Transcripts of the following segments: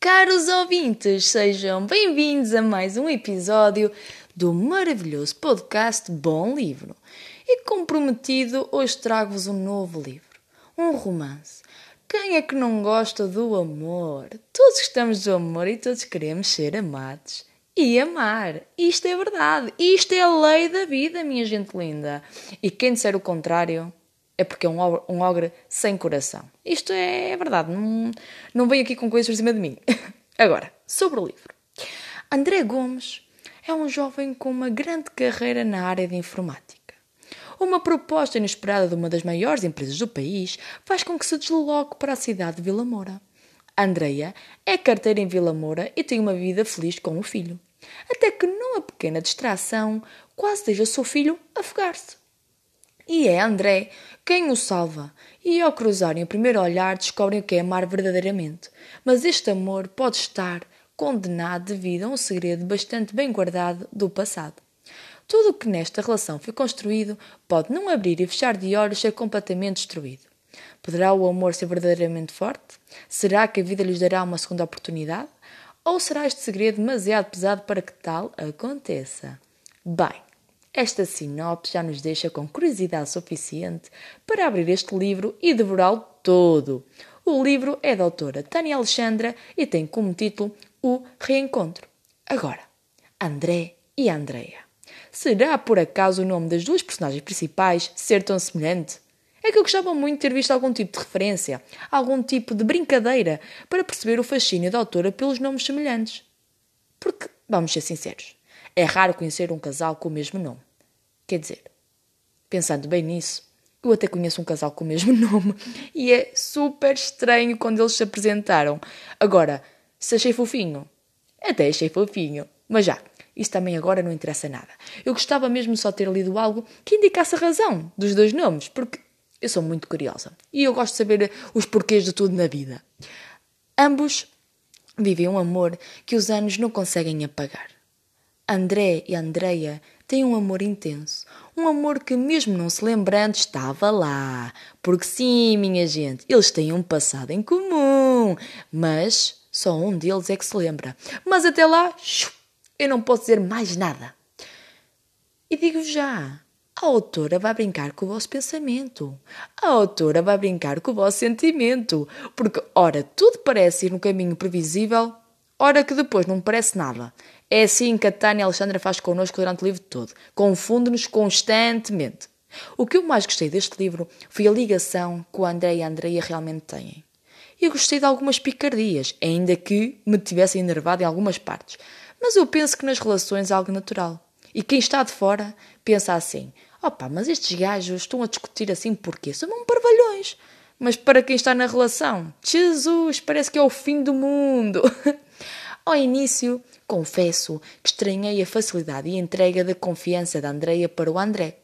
Caros ouvintes, sejam bem-vindos a mais um episódio do maravilhoso podcast Bom Livro. E comprometido, hoje trago-vos um novo livro, um romance. Quem é que não gosta do amor? Todos gostamos do amor e todos queremos ser amados e amar. Isto é verdade. Isto é a lei da vida, minha gente linda. E quem disser o contrário é porque é um, um ogre sem coração. Isto é verdade. Não, não vem aqui com coisas por cima de mim. Agora, sobre o livro. André Gomes é um jovem com uma grande carreira na área de informática. Uma proposta inesperada de uma das maiores empresas do país faz com que se desloque para a cidade de Vila Moura. Andreia é carteira em Vila Moura e tem uma vida feliz com o filho. Até que, numa pequena distração, quase deixa seu filho afogar-se. E é André quem o salva, e ao cruzarem o primeiro olhar descobrem o que é amar verdadeiramente. Mas este amor pode estar condenado devido a um segredo bastante bem guardado do passado. Tudo o que nesta relação foi construído pode, num abrir e fechar de olhos, ser completamente destruído. Poderá o amor ser verdadeiramente forte? Será que a vida lhes dará uma segunda oportunidade? Ou será este segredo demasiado pesado para que tal aconteça? Bem, esta sinopse já nos deixa com curiosidade suficiente para abrir este livro e devorá-lo todo. O livro é da autora Tânia Alexandra e tem como título O Reencontro. Agora, André e Andreia. Será por acaso o nome das duas personagens principais ser tão semelhante? É que eu gostava muito de ter visto algum tipo de referência, algum tipo de brincadeira, para perceber o fascínio da autora pelos nomes semelhantes. Porque, vamos ser sinceros, é raro conhecer um casal com o mesmo nome. Quer dizer, pensando bem nisso, eu até conheço um casal com o mesmo nome e é super estranho quando eles se apresentaram. Agora, se achei fofinho, até achei fofinho, mas já, isso também agora não interessa nada. Eu gostava mesmo só ter lido algo que indicasse a razão dos dois nomes, porque eu sou muito curiosa e eu gosto de saber os porquês de tudo na vida. Ambos vivem um amor que os anos não conseguem apagar. André e Andreia têm um amor intenso, um amor que, mesmo não se lembrando, estava lá. Porque sim, minha gente, eles têm um passado em comum, mas só um deles é que se lembra. Mas até lá, eu não posso dizer mais nada. E digo já, a autora vai brincar com o vosso pensamento. A autora vai brincar com o vosso sentimento. Porque, ora, tudo parece ir no caminho previsível, ora que depois não parece nada. É assim que a Tânia Alexandra faz connosco durante o livro todo. Confunde-nos constantemente. O que eu mais gostei deste livro foi a ligação que o André e a Andreia realmente têm. Eu gostei de algumas picardias, ainda que me tivessem enervado em algumas partes. Mas eu penso que nas relações é algo natural. E quem está de fora pensa assim: Opa, mas estes gajos estão a discutir assim porquê? São um parvalhões. Mas para quem está na relação, Jesus, parece que é o fim do mundo. Ao início, confesso que estranhei a facilidade e entrega da confiança da Andreia para o André.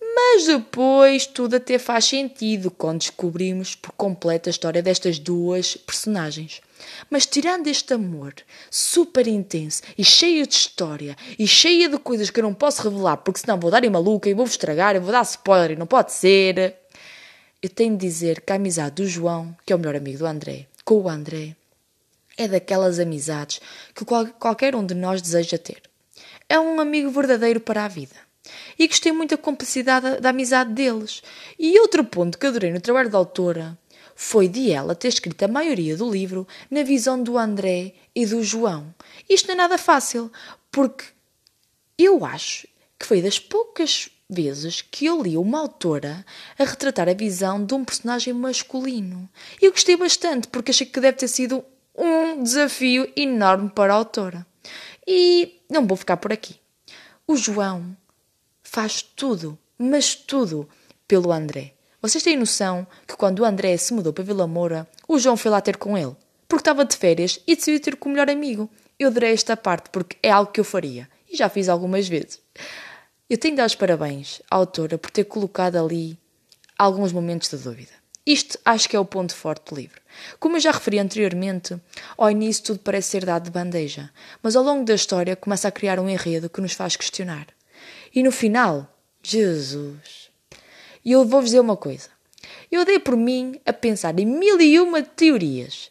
Mas depois tudo até faz sentido quando descobrimos por completo a história destas duas personagens. Mas tirando este amor super intenso e cheio de história e cheio de coisas que eu não posso revelar porque senão vou dar em maluca e vou-vos estragar e vou dar spoiler e não pode ser, eu tenho de dizer que a amizade do João, que é o melhor amigo do André, com o André, é daquelas amizades que qual, qualquer um de nós deseja ter. É um amigo verdadeiro para a vida. E gostei muito da cumplicidade da, da amizade deles. E outro ponto que adorei no trabalho da autora foi de ela ter escrito a maioria do livro na visão do André e do João. Isto não é nada fácil, porque eu acho que foi das poucas vezes que eu li uma autora a retratar a visão de um personagem masculino. E eu gostei bastante, porque achei que deve ter sido um desafio enorme para a autora. E não vou ficar por aqui. O João faz tudo, mas tudo, pelo André. Vocês têm noção que quando o André se mudou para Vila Moura, o João foi lá ter com ele, porque estava de férias e decidiu ter com o melhor amigo. Eu adorei esta parte porque é algo que eu faria e já fiz algumas vezes. Eu tenho de dar os parabéns à autora por ter colocado ali alguns momentos de dúvida. Isto acho que é o ponto forte do livro. Como eu já referi anteriormente, ao início tudo parece ser dado de bandeja, mas ao longo da história começa a criar um enredo que nos faz questionar. E no final, Jesus! E eu vou-vos dizer uma coisa. Eu dei por mim a pensar em mil e uma teorias.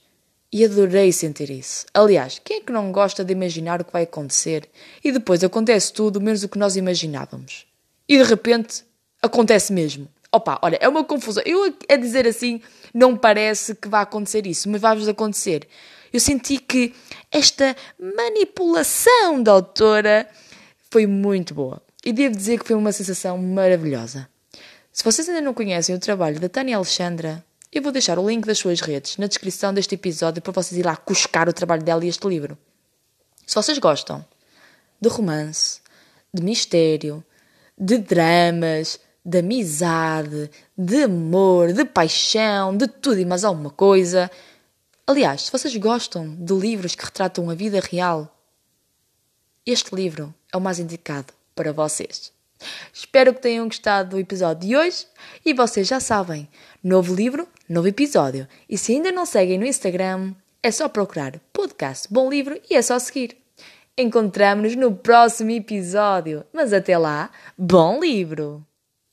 E adorei sentir isso. Aliás, quem é que não gosta de imaginar o que vai acontecer e depois acontece tudo menos o que nós imaginávamos? E de repente acontece mesmo. Opa, olha, é uma confusão. Eu a dizer assim não parece que vai acontecer isso, mas vai-vos acontecer. Eu senti que esta manipulação da autora foi muito boa. E devo dizer que foi uma sensação maravilhosa. Se vocês ainda não conhecem o trabalho da Tânia Alexandra, eu vou deixar o link das suas redes na descrição deste episódio para vocês ir lá cuscar o trabalho dela e este livro. Se vocês gostam de romance, de mistério, de dramas, de amizade, de amor, de paixão, de tudo e mais alguma coisa. Aliás, se vocês gostam de livros que retratam a vida real, este livro é o mais indicado para vocês. Espero que tenham gostado do episódio de hoje e vocês já sabem, novo livro, novo episódio. E se ainda não seguem no Instagram, é só procurar podcast Bom Livro e é só seguir. Encontramos-nos no próximo episódio, mas até lá, bom livro!